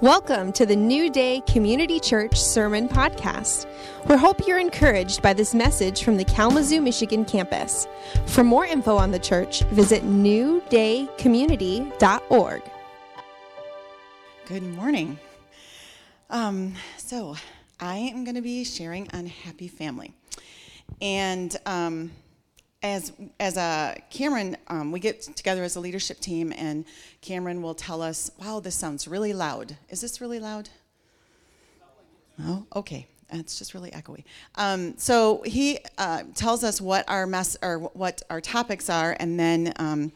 Welcome to the New Day Community Church Sermon Podcast. We hope you're encouraged by this message from the Kalamazoo, Michigan campus. For more info on the church, visit newdaycommunity.org. Good morning. Um, so, I am going to be sharing on Happy Family. And um, as as a Cameron, um, we get together as a leadership team, and Cameron will tell us, "Wow, this sounds really loud. Is this really loud?" Oh, okay. It's just really echoey. Um, so he uh, tells us what our mess or what our topics are, and then um,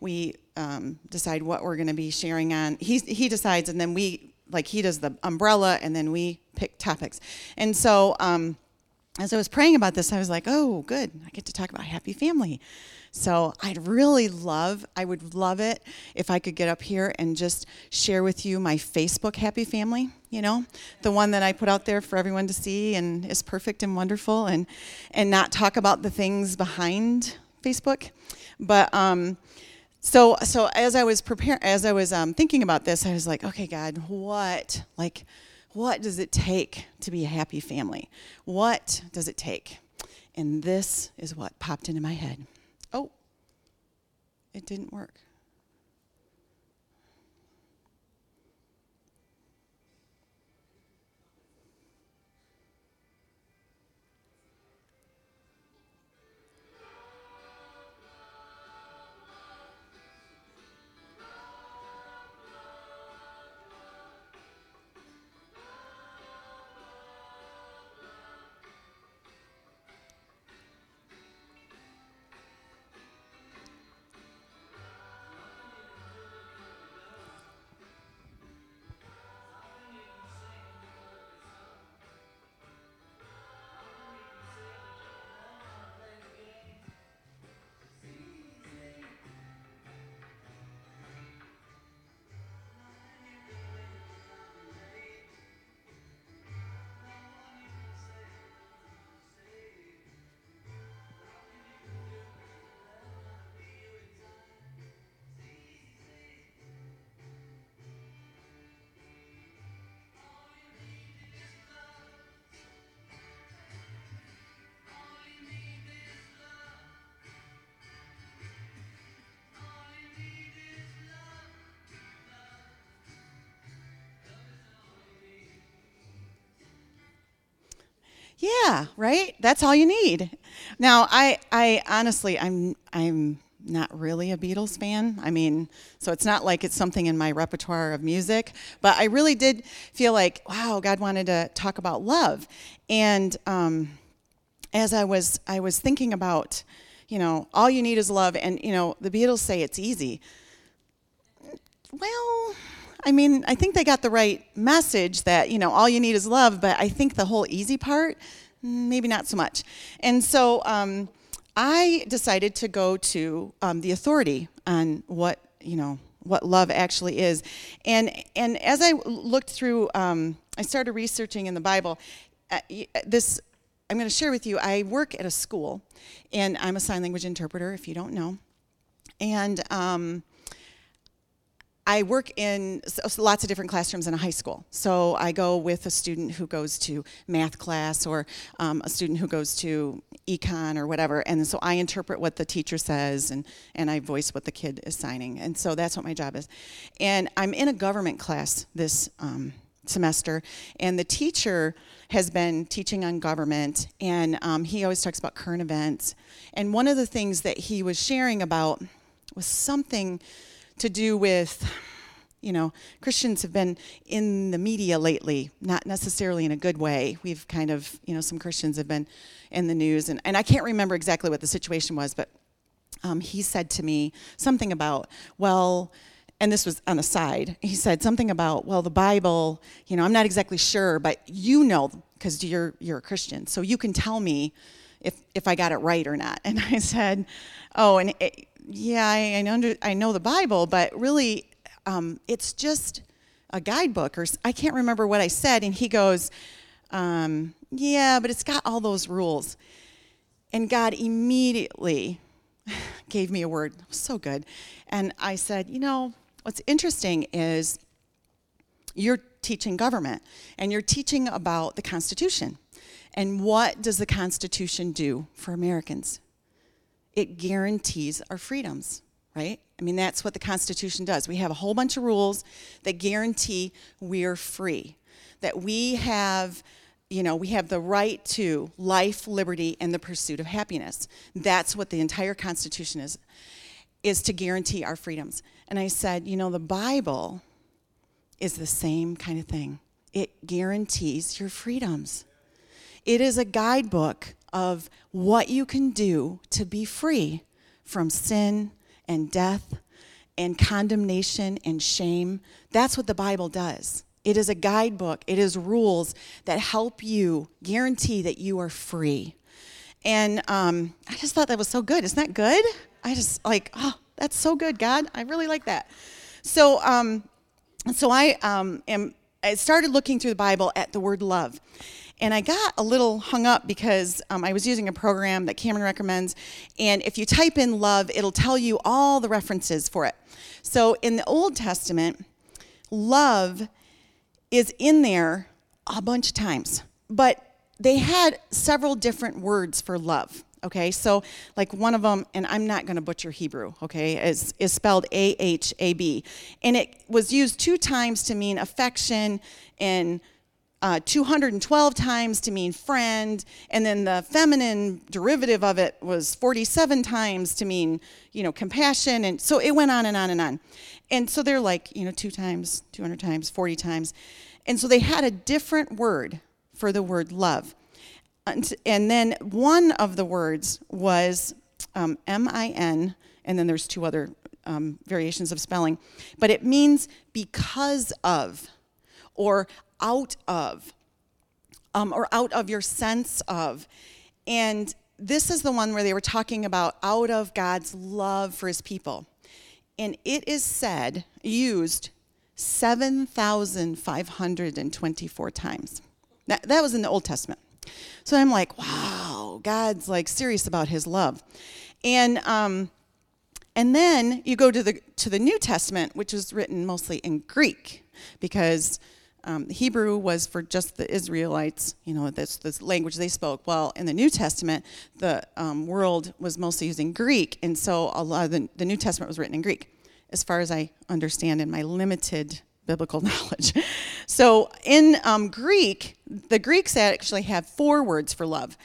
we um, decide what we're going to be sharing on. He he decides, and then we like he does the umbrella, and then we pick topics. And so um, as I was praying about this, I was like, oh, good. I get to talk about happy family. So I'd really love, I would love it if I could get up here and just share with you my Facebook happy family, you know, the one that I put out there for everyone to see and is perfect and wonderful and, and not talk about the things behind Facebook. But, um, so, so as I was preparing, as I was um, thinking about this, I was like, okay, God, what, like, what does it take to be a happy family? What does it take? And this is what popped into my head. Oh, it didn't work. Yeah, right? That's all you need. Now, I, I honestly, I'm, I'm not really a Beatles fan. I mean, so it's not like it's something in my repertoire of music, but I really did feel like, wow, God wanted to talk about love. And um, as I was, I was thinking about, you know, all you need is love, and you know, the Beatles say it's easy. Well, I mean, I think they got the right message that, you know, all you need is love, but I think the whole easy part, maybe not so much. And so um, I decided to go to um, the authority on what, you know, what love actually is. And, and as I looked through, um, I started researching in the Bible. Uh, this, I'm going to share with you, I work at a school, and I'm a sign language interpreter, if you don't know. And um, I work in lots of different classrooms in a high school. So I go with a student who goes to math class or um, a student who goes to econ or whatever. And so I interpret what the teacher says and, and I voice what the kid is signing. And so that's what my job is. And I'm in a government class this um, semester, and the teacher has been teaching on government, and um, he always talks about current events. And one of the things that he was sharing about was something to do with, you know, Christians have been in the media lately, not necessarily in a good way. We've kind of, you know, some Christians have been in the news, and, and I can't remember exactly what the situation was, but um, he said to me something about, well, and this was on the side, he said something about, well, the Bible, you know, I'm not exactly sure, but you know, because you're, you're a Christian, so you can tell me if, if I got it right or not. And I said, oh, and it, yeah, I, I, know, I know the Bible, but really, um, it's just a guidebook, or I can't remember what I said. And he goes, um, yeah, but it's got all those rules. And God immediately gave me a word, so good. And I said, you know, what's interesting is you're teaching government and you're teaching about the Constitution. And what does the Constitution do for Americans? It guarantees our freedoms, right? I mean, that's what the Constitution does. We have a whole bunch of rules that guarantee we're free, that we have you know, we have the right to life, liberty, and the pursuit of happiness. That's what the entire Constitution is, is to guarantee our freedoms. And I said, you know, the Bible is the same kind of thing. It guarantees your freedoms. It is a guidebook of what you can do to be free from sin and death and condemnation and shame. That's what the Bible does. It is a guidebook, it is rules that help you guarantee that you are free. And um, I just thought that was so good. Isn't that good? I just like, oh, that's so good, God. I really like that. So, um, so I um, am. I started looking through the Bible at the word love. And I got a little hung up because um, I was using a program that Cameron recommends. And if you type in love, it'll tell you all the references for it. So in the Old Testament, love is in there a bunch of times. But they had several different words for love. Okay, so like one of them, and I'm not going to butcher Hebrew, okay, is, is spelled A H A B. And it was used two times to mean affection and uh, 212 times to mean friend, and then the feminine derivative of it was 47 times to mean, you know, compassion, and so it went on and on and on. And so they're like, you know, two times, 200 times, 40 times. And so they had a different word for the word love. And, and then one of the words was um, M I N, and then there's two other um, variations of spelling, but it means because of or out of, um, or out of your sense of. And this is the one where they were talking about out of God's love for his people. And it is said, used 7,524 times. That, that was in the Old Testament. So I'm like, wow, God's like serious about his love. And, um, and then you go to the, to the New Testament, which was written mostly in Greek, because um, Hebrew was for just the Israelites, you know, that's the language they spoke. Well, in the New Testament, the um, world was mostly using Greek, and so a lot of the, the New Testament was written in Greek as far as I understand in my limited biblical knowledge. So in um, Greek, the Greeks actually have four words for love.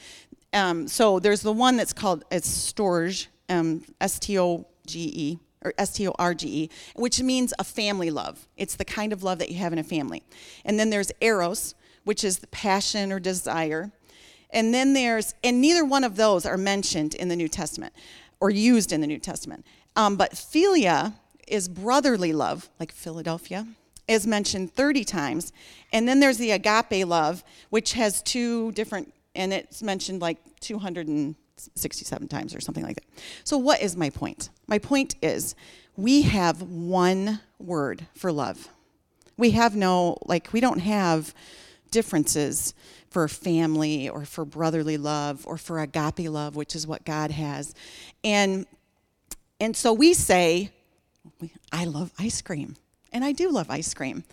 Um, so there's the one that's called it's storge, um, S-T-O-G-E or S-T-O-R-G-E, which means a family love. It's the kind of love that you have in a family. And then there's eros, which is the passion or desire. And then there's and neither one of those are mentioned in the New Testament or used in the New Testament. Um, but philia is brotherly love, like Philadelphia, is mentioned 30 times. And then there's the agape love, which has two different, and it's mentioned like 267 times or something like that. So, what is my point? My point is we have one word for love. We have no, like, we don't have differences for family or for brotherly love or for agape love, which is what God has. And and so we say I love ice cream. And I do love ice cream.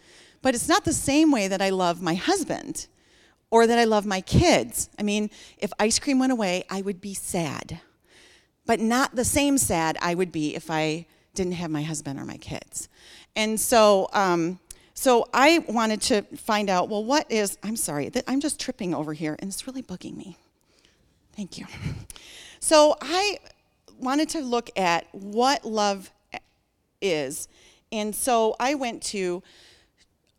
But it's not the same way that I love my husband or that I love my kids. I mean, if ice cream went away, I would be sad. But not the same sad I would be if I didn't have my husband or my kids. And so, um, so I wanted to find out well, what is, I'm sorry, I'm just tripping over here and it's really bugging me. Thank you. So I wanted to look at what love is. And so I went to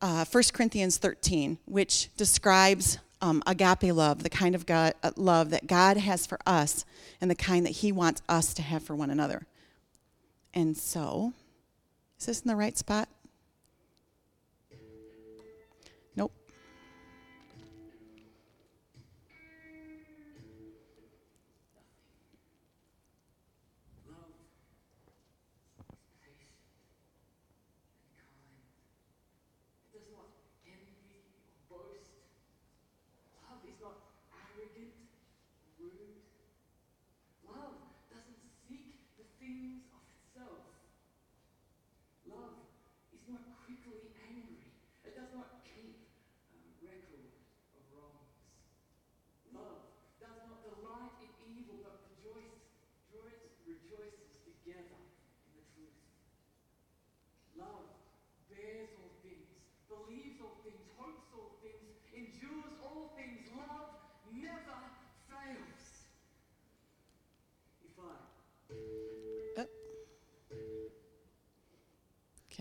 uh, 1 Corinthians 13, which describes um, agape love, the kind of God, uh, love that God has for us and the kind that He wants us to have for one another. And so, is this in the right spot?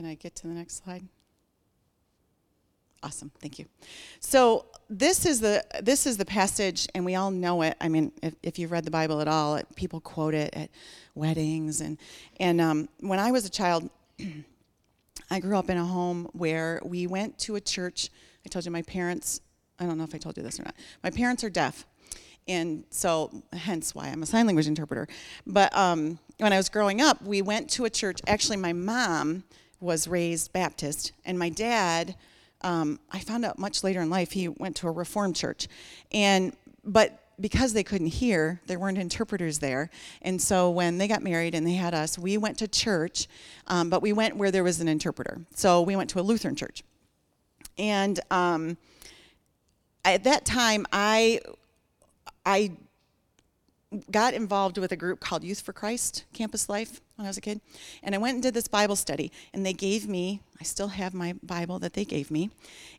Can I get to the next slide? Awesome, thank you. So this is the this is the passage, and we all know it. I mean, if, if you've read the Bible at all, it, people quote it at weddings, and and um, when I was a child, I grew up in a home where we went to a church. I told you my parents. I don't know if I told you this or not. My parents are deaf, and so hence why I'm a sign language interpreter. But um, when I was growing up, we went to a church. Actually, my mom was raised Baptist, and my dad um, I found out much later in life he went to a Reformed church, and but because they couldn't hear, there weren't interpreters there, and so when they got married and they had us, we went to church, um, but we went where there was an interpreter. So we went to a Lutheran church, and um, at that time I I got involved with a group called Youth for Christ Campus Life when I was a kid. And I went and did this Bible study. And they gave me, I still have my Bible that they gave me.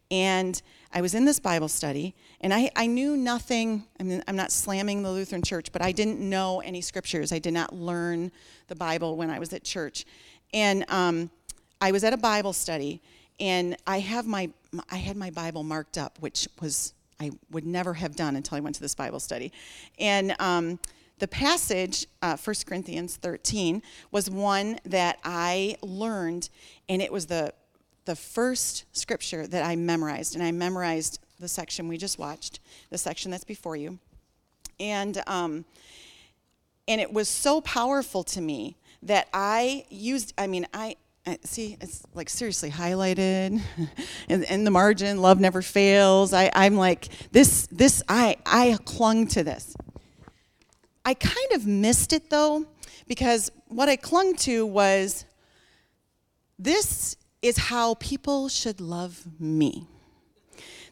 And I was in this Bible study. And I, I knew nothing. I mean, I'm not slamming the Lutheran church, but I didn't know any scriptures. I did not learn the Bible when I was at church. And um, I was at a Bible study. And I have my I had my Bible marked up, which was I would never have done until I went to this Bible study. And um, the passage, uh, 1 Corinthians 13, was one that I learned, and it was the, the first scripture that I memorized. And I memorized the section we just watched, the section that's before you. And, um, and it was so powerful to me that I used, I mean, I, see, it's like seriously highlighted in, in, the margin. Love never fails. I, I'm like this. This I I clung to this. I kind of missed it though, because what I clung to was this is how people should love me.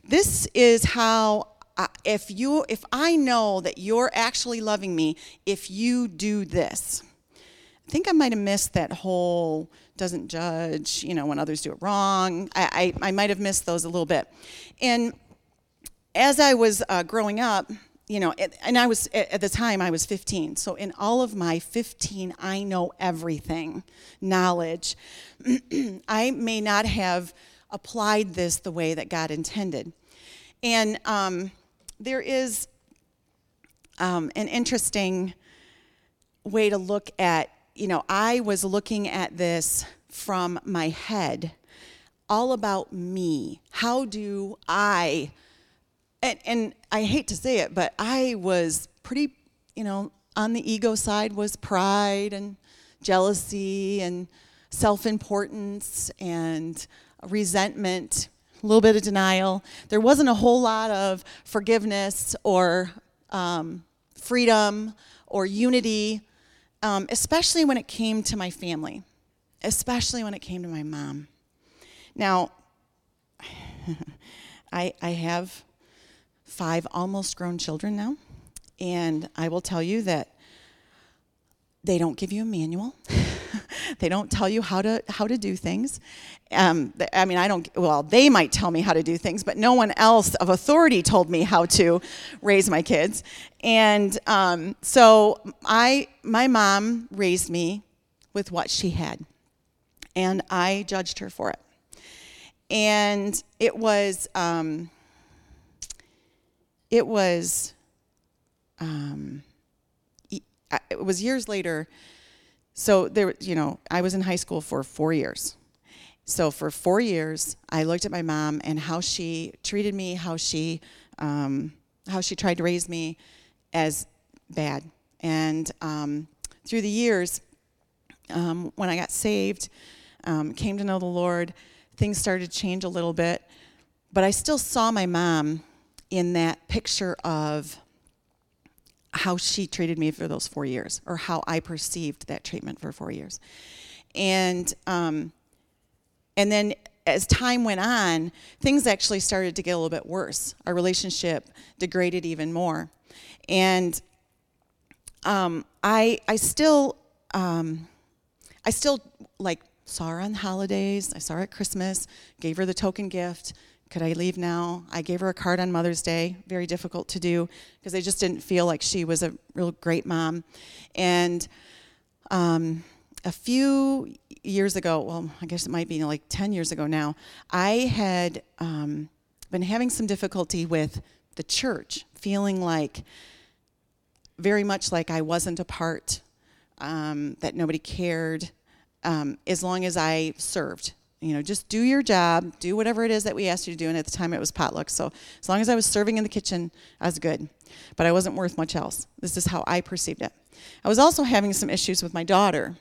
This is how uh, if you if I know that you're actually loving me if you do this. I think I might have missed that whole doesn't judge, you know, when others do it wrong. I, I, I might have missed those a little bit. And as I was uh, growing up, you know, and I was, at the time, I was 15. So in all of my 15, I know everything knowledge, I may not have applied this the way that God intended. And um, there is um, an interesting way to look at you know, I was looking at this from my head, all about me. How do I, and, and I hate to say it, but I was pretty, you know, on the ego side was pride and jealousy and self importance and resentment, a little bit of denial. There wasn't a whole lot of forgiveness or um, freedom or unity um, especially when it came to my family, especially when it came to my mom. Now, I, I have five almost grown children now, and I will tell you that they don't give you a manual. they don't tell you how to how to do things. Um, I mean, I don't. Well, they might tell me how to do things, but no one else of authority told me how to raise my kids. And um, so I, my mom raised me with what she had, and I judged her for it. And it was, um, it was, um, it was years later so there, you know, I was in high school for four years. So for four years, I looked at my mom and how she treated me, how she, um, how she tried to raise me as bad. And um, through the years, um, when I got saved, um, came to know the Lord, things started to change a little bit. But I still saw my mom in that picture of how she treated me for those four years, or how I perceived that treatment for four years. And um, and then as time went on, things actually started to get a little bit worse. Our relationship degraded even more, and um, I I still um, I still like saw her on holidays. I saw her at Christmas. Gave her the token gift. Could I leave now? I gave her a card on Mother's Day, very difficult to do because I just didn't feel like she was a real great mom. And um, a few years ago, well, I guess it might be like 10 years ago now, I had um, been having some difficulty with the church, feeling like very much like I wasn't a part, um, that nobody cared, um, as long as I served. You know, just do your job, do whatever it is that we asked you to do. And at the time, it was potluck. So as long as I was serving in the kitchen, I was good. But I wasn't worth much else. This is how I perceived it. I was also having some issues with my daughter,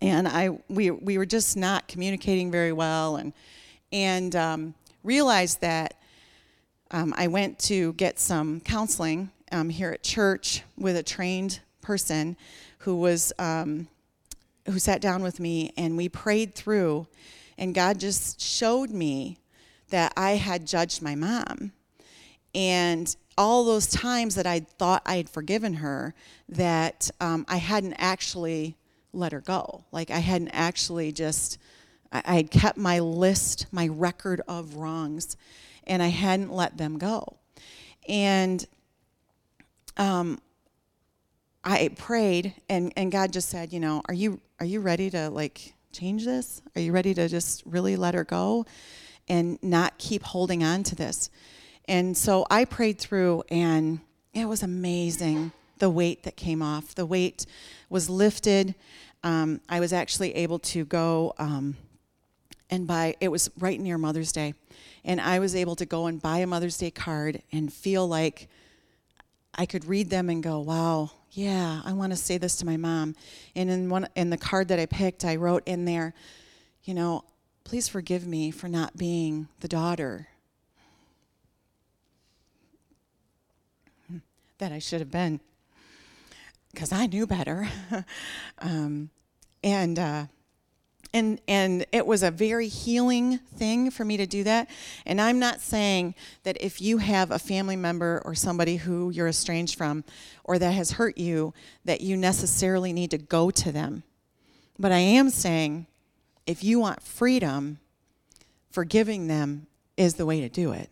and I we we were just not communicating very well, and and um, realized that um, I went to get some counseling um, here at church with a trained person who was um, who sat down with me and we prayed through and god just showed me that i had judged my mom. And all those times that i thought i had forgiven her that um, i hadn't actually let her go. Like i hadn't actually just I, had kept my list my record of wrongs and i hadn't let them go. And um, I prayed and, and God just said, you know, are you are you ready to like change this? Are you ready to just really let her go and not keep holding on to this? And so I prayed through and it was amazing the weight that came off. The weight was lifted. Um, I was actually able to go um, and buy, it was right near Mother's Day. And I was able to go and buy a Mother's Day card and feel like I could read them and go, wow, yeah, I want to say this to my mom. And in one in the card that I picked, I wrote in there, you know, please forgive me for not being the daughter that I should have been, because I knew better. um, and uh, and and it was a very healing thing for me to do that. And i'm not saying that if you have a family member or somebody who you're estranged from or that has hurt you that you necessarily need to go to them. But i am saying if you want freedom forgiving them is the way to do it.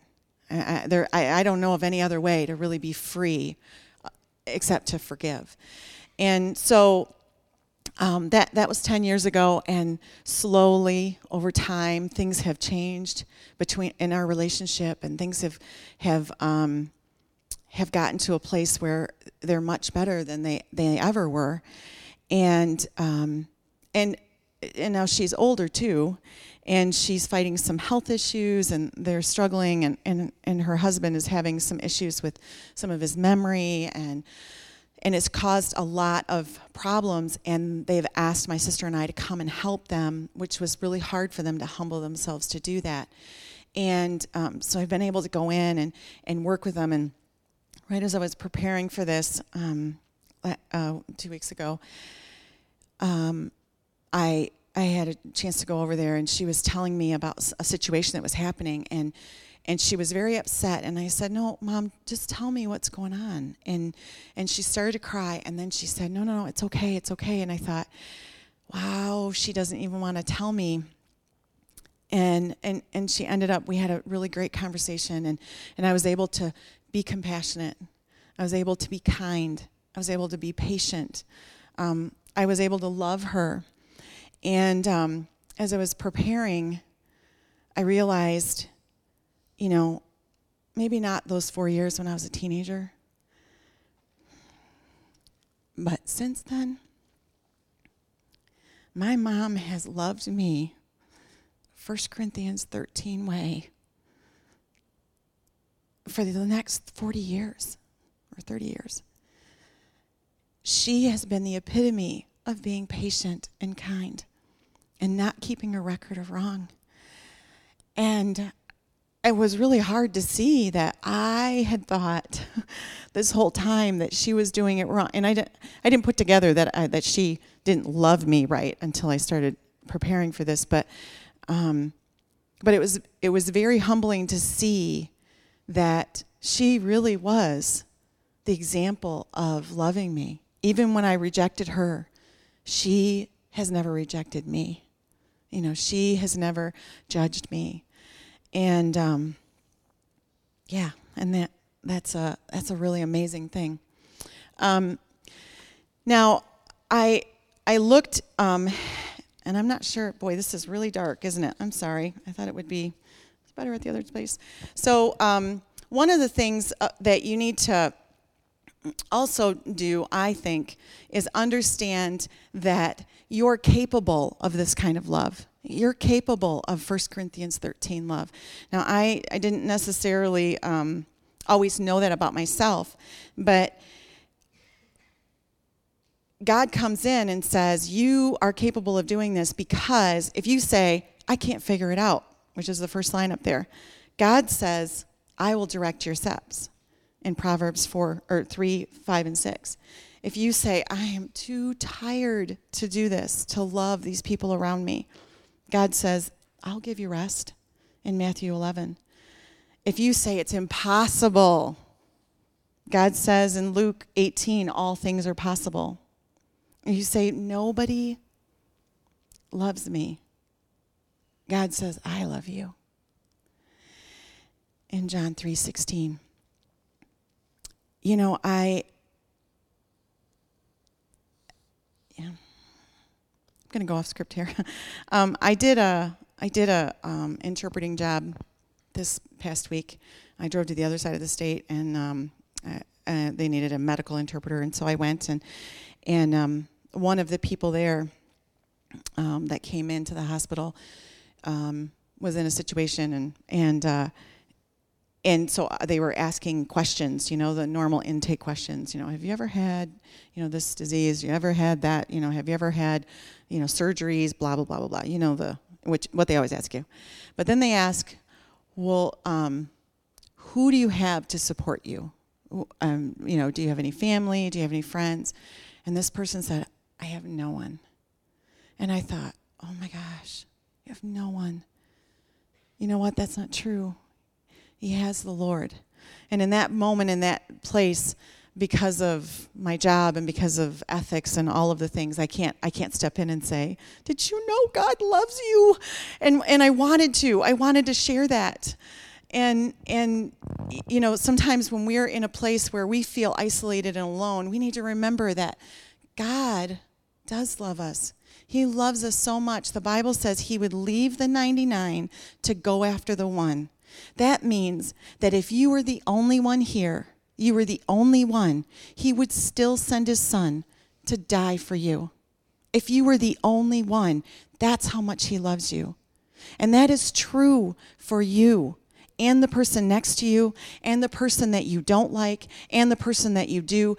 I, there, I, I don't know of any other way to really be free uh, except to forgive. And so um, that that was 10 years ago and slowly over time things have changed between in our relationship and things have have um, have gotten to a place where they're much better than they, they ever were. And um, and and now she's older too and she's fighting some health issues and they're struggling and, and, and her husband is having some issues with some of his memory and and it's caused a lot of problems and they've asked my sister and i to come and help them which was really hard for them to humble themselves to do that. And um, so i've been able to go in and, and work with them and right as i was preparing for this um, uh, two weeks ago um, i i had a chance to go over there and she was telling me about a situation that was happening and and she was very upset and i said no mom just tell me what's going on. And and she started to cry and then she said no no no it's okay it's okay. And i thought wow she doesn't even want to tell me. And and and she ended up we had a really great conversation and and i was able to be compassionate. I was able to be kind. I was able to be patient. Um, i was able to love her. And um, as i was preparing i realized you know, maybe not those four years when I was a teenager, but since then, my mom has loved me 1 Corinthians 13 way for the next 40 years or 30 years. She has been the epitome of being patient and kind and not keeping a record of wrong. And it was really hard to see that I had thought this whole time that she was doing it wrong, and I didn't. I didn't put together that I, that she didn't love me right until I started preparing for this. But, um, but it was it was very humbling to see that she really was the example of loving me, even when I rejected her. She has never rejected me. You know, she has never judged me and um, yeah, and that that's a that's a really amazing thing. Um, now, I I looked um, And I'm not sure, boy, this is really dark, isn't it? I'm sorry. I thought it would be it's better at the other place. So, um, one of the things uh, that you need to also do, I think, is understand that you're capable of this kind of love. You're capable of 1 Corinthians 13 love. Now, I, I didn't necessarily um, always know that about myself, but God comes in and says, You are capable of doing this because if you say, I can't figure it out, which is the first line up there, God says, I will direct your steps in Proverbs 4 or 3, 5, and 6. If you say, I am too tired to do this, to love these people around me, God says, I'll give you rest in Matthew 11. If you say it's impossible, God says in Luke 18, all things are possible. And you say, nobody loves me. God says, I love you. In John 3:16. You know, I yeah. I'm going to go off script here. um, I did a I did a um, interpreting job this past week. I drove to the other side of the state, and um, uh, uh, they needed a medical interpreter, and so I went and and um, one of the people there um, that came into the hospital um, was in a situation and and uh, and so uh, they were asking questions, you know, the normal intake questions. You know, have you ever had, you know, this disease? You ever had that? You know, have you ever had, you know, surgeries? Blah blah blah blah blah. You know the which what they always ask you, but then they ask, well, um, who do you have to support you? Um, you know, do you have any family? Do you have any friends? And this person said, I have no one. And I thought, oh my gosh, you have no one. You know what? That's not true. He has the Lord. And in that moment, in that place, because of my job and because of ethics and all of the things i can't i can't step in and say did you know god loves you and and i wanted to i wanted to share that and and you know sometimes when we're in a place where we feel isolated and alone we need to remember that god does love us. He loves us so much. The Bible says he would leave the 99 to go after the one. That means that if you were the only one here, you were the only one, he would still send his son to die for you. If you were the only one, that's how much he loves you. And that is true for you and the person next to you and the person that you don't like and the person that you do.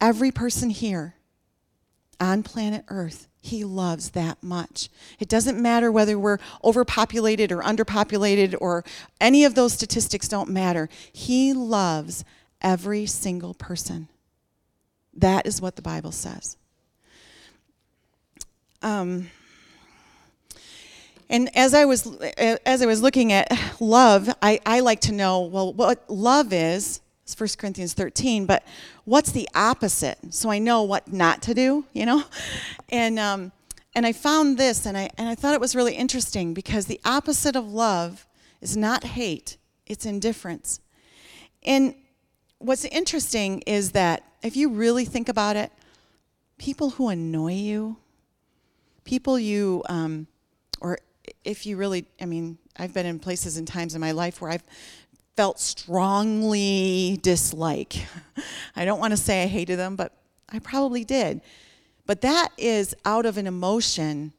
Every person here on planet Earth, He loves that much. It doesn't matter whether we're overpopulated or underpopulated or any of those statistics don't matter. He loves every single person. That is what the Bible says. Um, and as I was as I was looking at love, I, I like to know well what love is it's 1 Corinthians 13, but what's the opposite? So I know what not to do, you know? And, um, and I found this, and I, and I thought it was really interesting because the opposite of love is not hate, it's indifference. And what's interesting is that if you really think about it, people who annoy you, people you, um, or if you really, I mean, I've been in places and times in my life where I've felt strongly dislike. I don't want to say I hated them, but I probably did. But that is out of an emotion,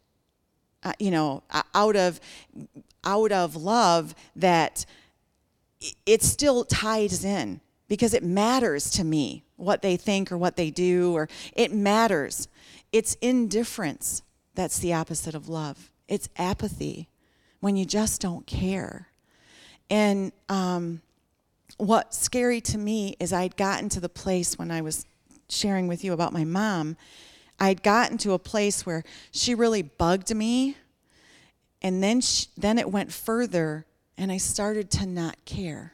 uh, you know, out of out of love that it still ties in because it matters to me what they think or what they do or it matters. It's indifference that's the opposite of love. It's apathy when you just don't care. And um, what's scary to me is I'd gotten to the place when I was sharing with you about my mom, I'd gotten to a place where she really bugged me. And then, she, then it went further, and I started to not care.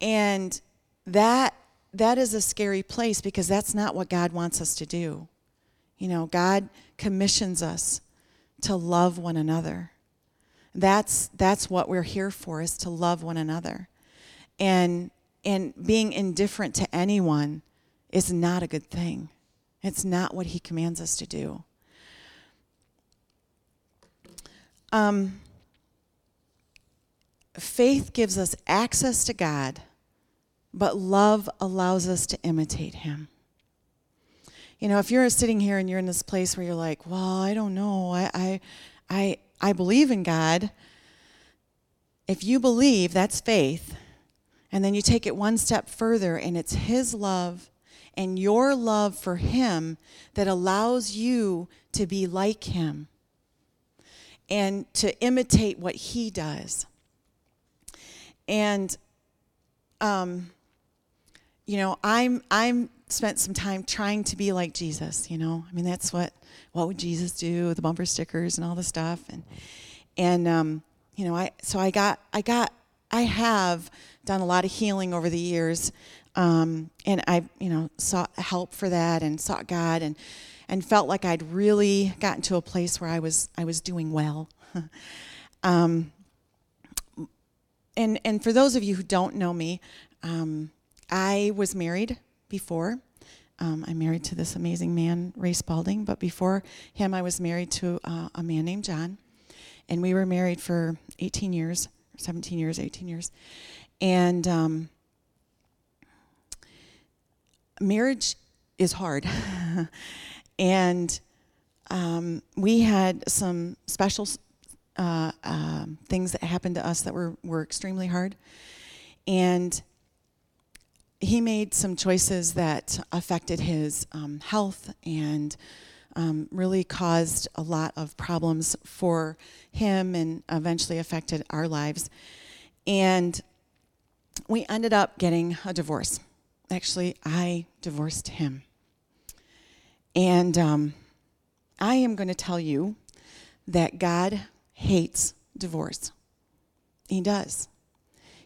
And that that is a scary place because that's not what God wants us to do. You know, God commissions us to love one another. That's, that's what we're here for, is to love one another. And, and being indifferent to anyone is not a good thing. It's not what he commands us to do. Um, faith gives us access to God, but love allows us to imitate Him. You know, if you're sitting here and you're in this place where you're like, well, I don't know, I, I, I, I believe in God. If you believe, that's faith. And then you take it one step further, and it's His love and your love for Him that allows you to be like Him and to imitate what He does. And, um, you know, I'm I'm spent some time trying to be like Jesus. You know, I mean, that's what what would Jesus do? The bumper stickers and all the stuff, and and um, you know, I so I got I got I have done a lot of healing over the years, um, and I you know sought help for that and sought God and and felt like I'd really gotten to a place where I was I was doing well. um, and and for those of you who don't know me, um, I was married before. Um, I'm married to this amazing man, Ray Spalding, but before him, I was married to uh, a man named John, and we were married for 18 years, 17 years, 18 years, and um, marriage is hard, and um, we had some special uh, uh, things that happened to us that were were extremely hard, and he made some choices that affected his um, health and um, really caused a lot of problems for him and eventually affected our lives. And we ended up getting a divorce. Actually, I divorced him. And um, I am going to tell you that God hates divorce. He does.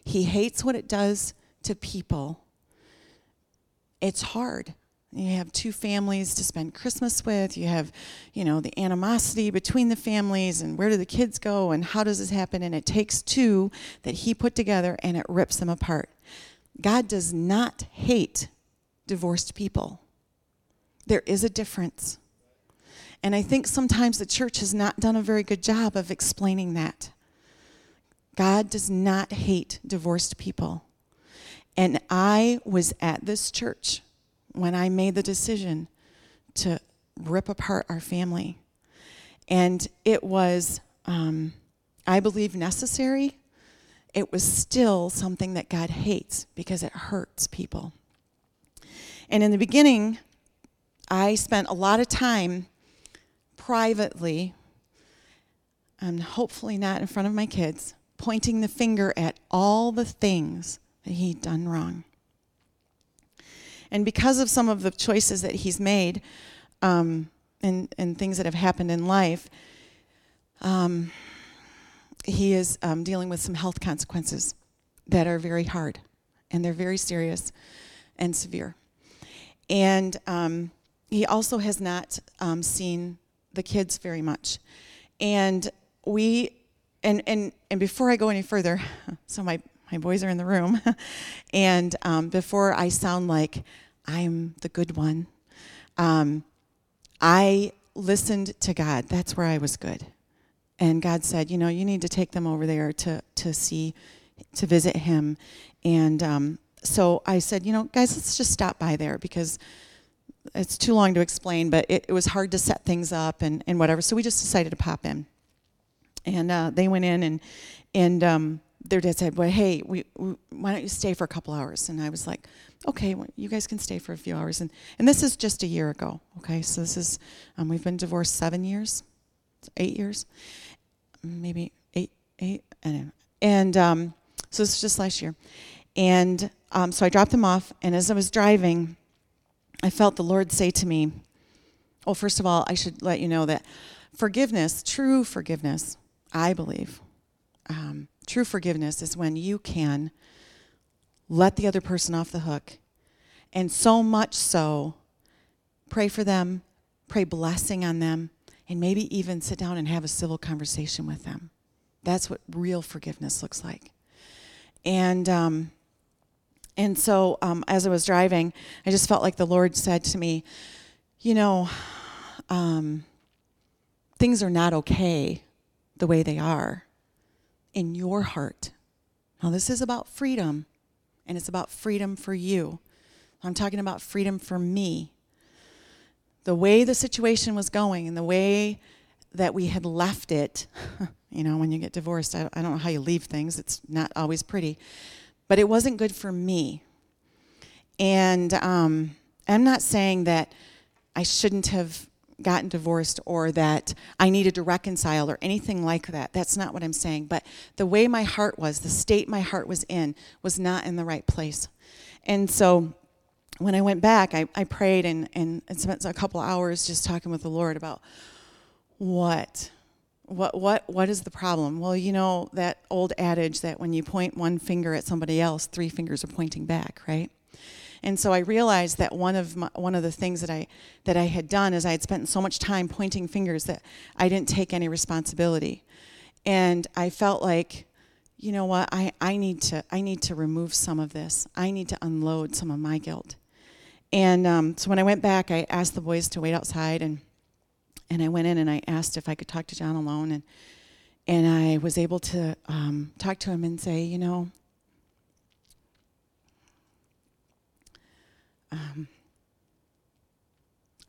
He hates what it does to people it's hard. You have two families to spend Christmas with. You have, you know, the animosity between the families and where do the kids go and how does this happen? And it takes two that he put together and it rips them apart. God does not hate divorced people. There is a difference. And I think sometimes the church has not done a very good job of explaining that. God does not hate divorced people. And I was at this church when I made the decision to rip apart our family. And it was, um, I believe, necessary. It was still something that God hates because it hurts people. And in the beginning, I spent a lot of time privately, and hopefully not in front of my kids, pointing the finger at all the things that he'd done wrong. And because of some of the choices that he's made um, and, and things that have happened in life, um, he is um, dealing with some health consequences that are very hard and they're very serious and severe. And um, he also has not um, seen the kids very much. And we, and, and, and before I go any further, so my my boys are in the room. and um, before I sound like I'm the good one, um, I listened to God. That's where I was good. And God said, you know, you need to take them over there to, to see, to visit Him. And um, so I said, you know, guys, let's just stop by there because it's too long to explain, but it, it was hard to set things up and, and whatever. So we just decided to pop in. And uh, they went in and, and um, their dad said, "Well, hey, we, we, why don't you stay for a couple hours?" And I was like, "Okay, well, you guys can stay for a few hours." And and this is just a year ago. Okay, so this is um, we've been divorced seven years, eight years, maybe eight, eight, I don't. and um, so this is just last year. And um, so I dropped them off, and as I was driving, I felt the Lord say to me, "Well, first of all, I should let you know that forgiveness, true forgiveness, I believe." Um, True forgiveness is when you can let the other person off the hook. And so much so, pray for them, pray blessing on them, and maybe even sit down and have a civil conversation with them. That's what real forgiveness looks like. And, um, and so um, as I was driving, I just felt like the Lord said to me, You know, um, things are not okay the way they are in your heart. Now, this is about freedom, and it's about freedom for you. I'm talking about freedom for me. The way the situation was going and the way that we had left it, you know, when you get divorced, I, I don't know how you leave things, it's not always pretty, but it wasn't good for me. And um, I'm not saying that I shouldn't have gotten divorced or that I needed to reconcile or anything like that. That's not what I'm saying. But the way my heart was, the state my heart was in, was not in the right place. And so when I went back, I, I prayed and, and, spent a couple hours just talking with the Lord about what what what what is the problem well you know that old adage that when you point one finger at somebody else three fingers are pointing back right and so I realized that one of my, one of the things that I that I had done is I had spent so much time pointing fingers that I didn't take any responsibility. And I felt like you know what I, I need to I need to remove some of this. I need to unload some of my guilt. And um, so when I went back, I asked the boys to wait outside, and and I went in and I asked if I could talk to John alone, and and I was able to um, talk to him and say, you know, um,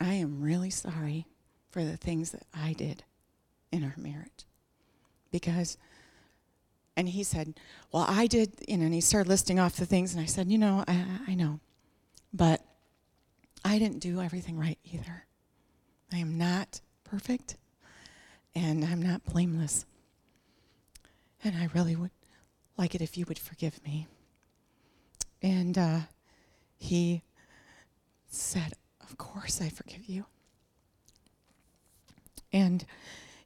I am really sorry for the things that I did in our marriage. Because, and he said, Well, I did, you know, and he started listing off the things, and I said, You know, I, I know, but I didn't do everything right either. I am not perfect, and I'm not blameless. And I really would like it if you would forgive me. And uh, he said, Of course I forgive you. And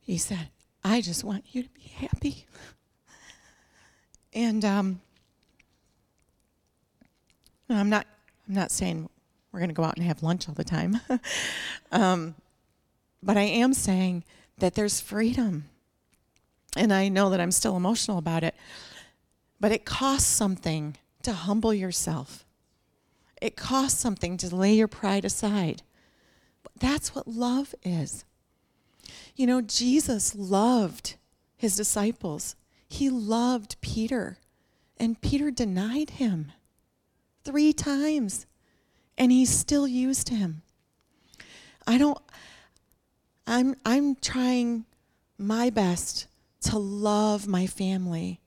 he said, I just want you to be happy. And um, I'm not I'm not saying we're going to go out and have lunch all the time. um, but I am saying that there's freedom. And I know that I'm still emotional about it. But it costs something to humble yourself. It costs something to lay your pride aside. But that's what love is. You know, Jesus loved his disciples, he loved Peter, and Peter denied him three times, and he still used him. I don't, I'm, I'm trying my best to love my family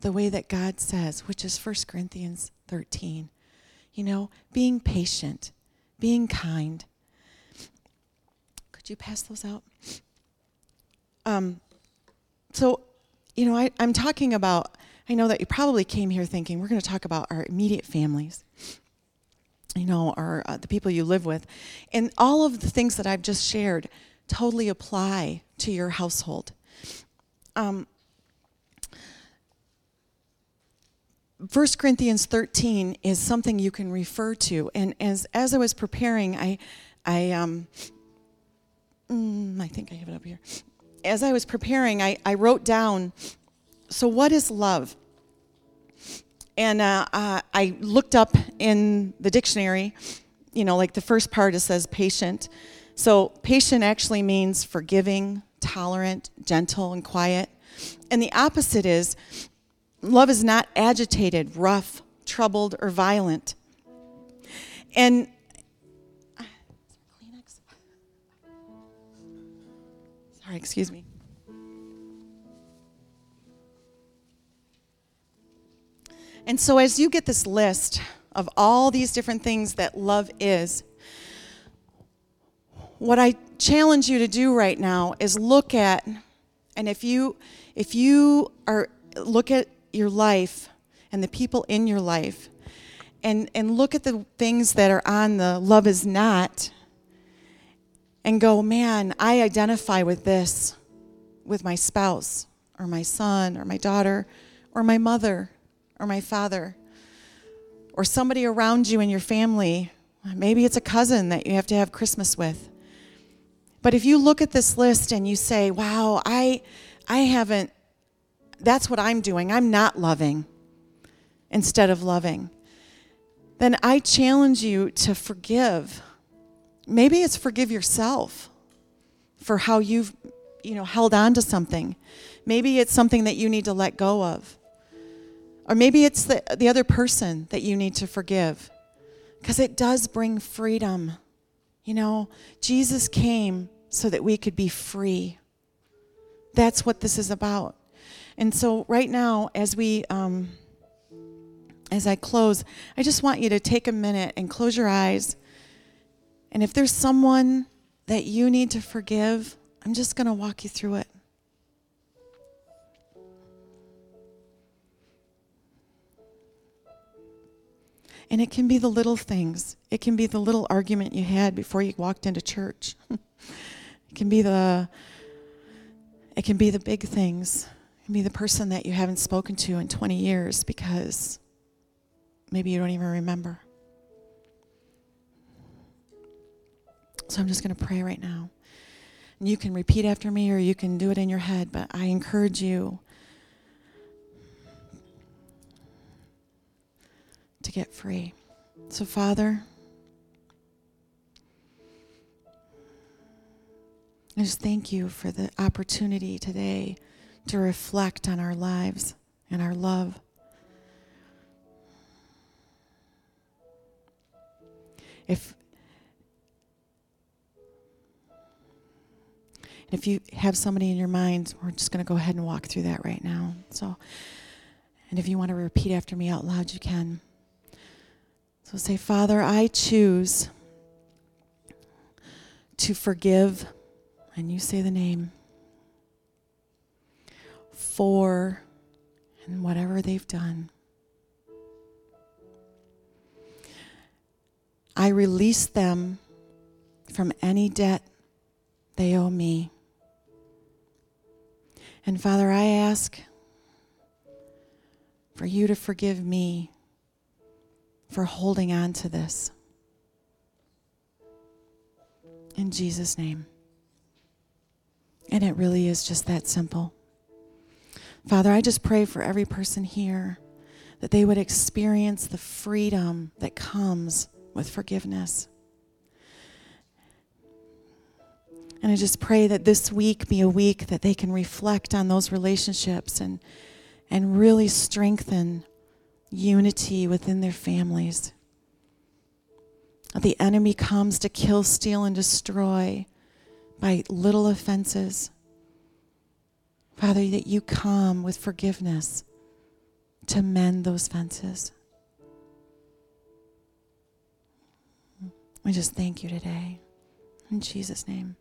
the way that God says, which is 1 Corinthians 13 you know, being patient, being kind. Could you pass those out? Um, so, you know, I, I'm talking about, I know that you probably came here thinking we're going to talk about our immediate families, you know, our, uh, the people you live with. And all of the things that I've just shared totally apply to your household. Um, 1 Corinthians 13 is something you can refer to. And as, as I was preparing, I, I, um, mm, I think I have it up here. As I was preparing, I, I wrote down, so what is love? And uh, uh, I looked up in the dictionary, you know, like the first part it says patient. So patient actually means forgiving, tolerant, gentle, and quiet. And the opposite is Love is not agitated, rough, troubled, or violent. And sorry, excuse me. And so, as you get this list of all these different things that love is, what I challenge you to do right now is look at, and if you if you are look at your life and the people in your life and, and look at the things that are on the love is not and go, man, I identify with this with my spouse or my son or my daughter or my mother or my father or somebody around you in your family. Maybe it's a cousin that you have to have Christmas with. But if you look at this list and you say, wow, I, I haven't that's what I'm doing. I'm not loving instead of loving. Then I challenge you to forgive. Maybe it's forgive yourself for how you've you know held on to something. Maybe it's something that you need to let go of. Or maybe it's the, the other person that you need to forgive. Because it does bring freedom. You know, Jesus came so that we could be free. That's what this is about. And so, right now, as we, um, as I close, I just want you to take a minute and close your eyes. And if there's someone that you need to forgive, I'm just going to walk you through it. And it can be the little things. It can be the little argument you had before you walked into church. it can be the it can be the big things. Be the person that you haven't spoken to in 20 years because maybe you don't even remember. So I'm just going to pray right now. And you can repeat after me or you can do it in your head, but I encourage you to get free. So, Father, I just thank you for the opportunity today to reflect on our lives and our love. If if you have somebody in your mind, we're just going to go ahead and walk through that right now. So, and if you want to repeat after me out loud, you can. So say, Father, I choose to forgive, and you say the name, for and whatever they've done. I release them from any debt they owe me. And Father, I ask for you to forgive me for holding on to this. In Jesus' name. And it really is just that simple. Father, I just pray for every person here that they would experience the freedom that comes with forgiveness. And I just pray that this week be a week that they can reflect on those relationships and, and really strengthen unity within their families. The enemy comes to kill, steal, and destroy by little offenses. Father, that you come with forgiveness to mend those fences. We just thank you today. In Jesus' name.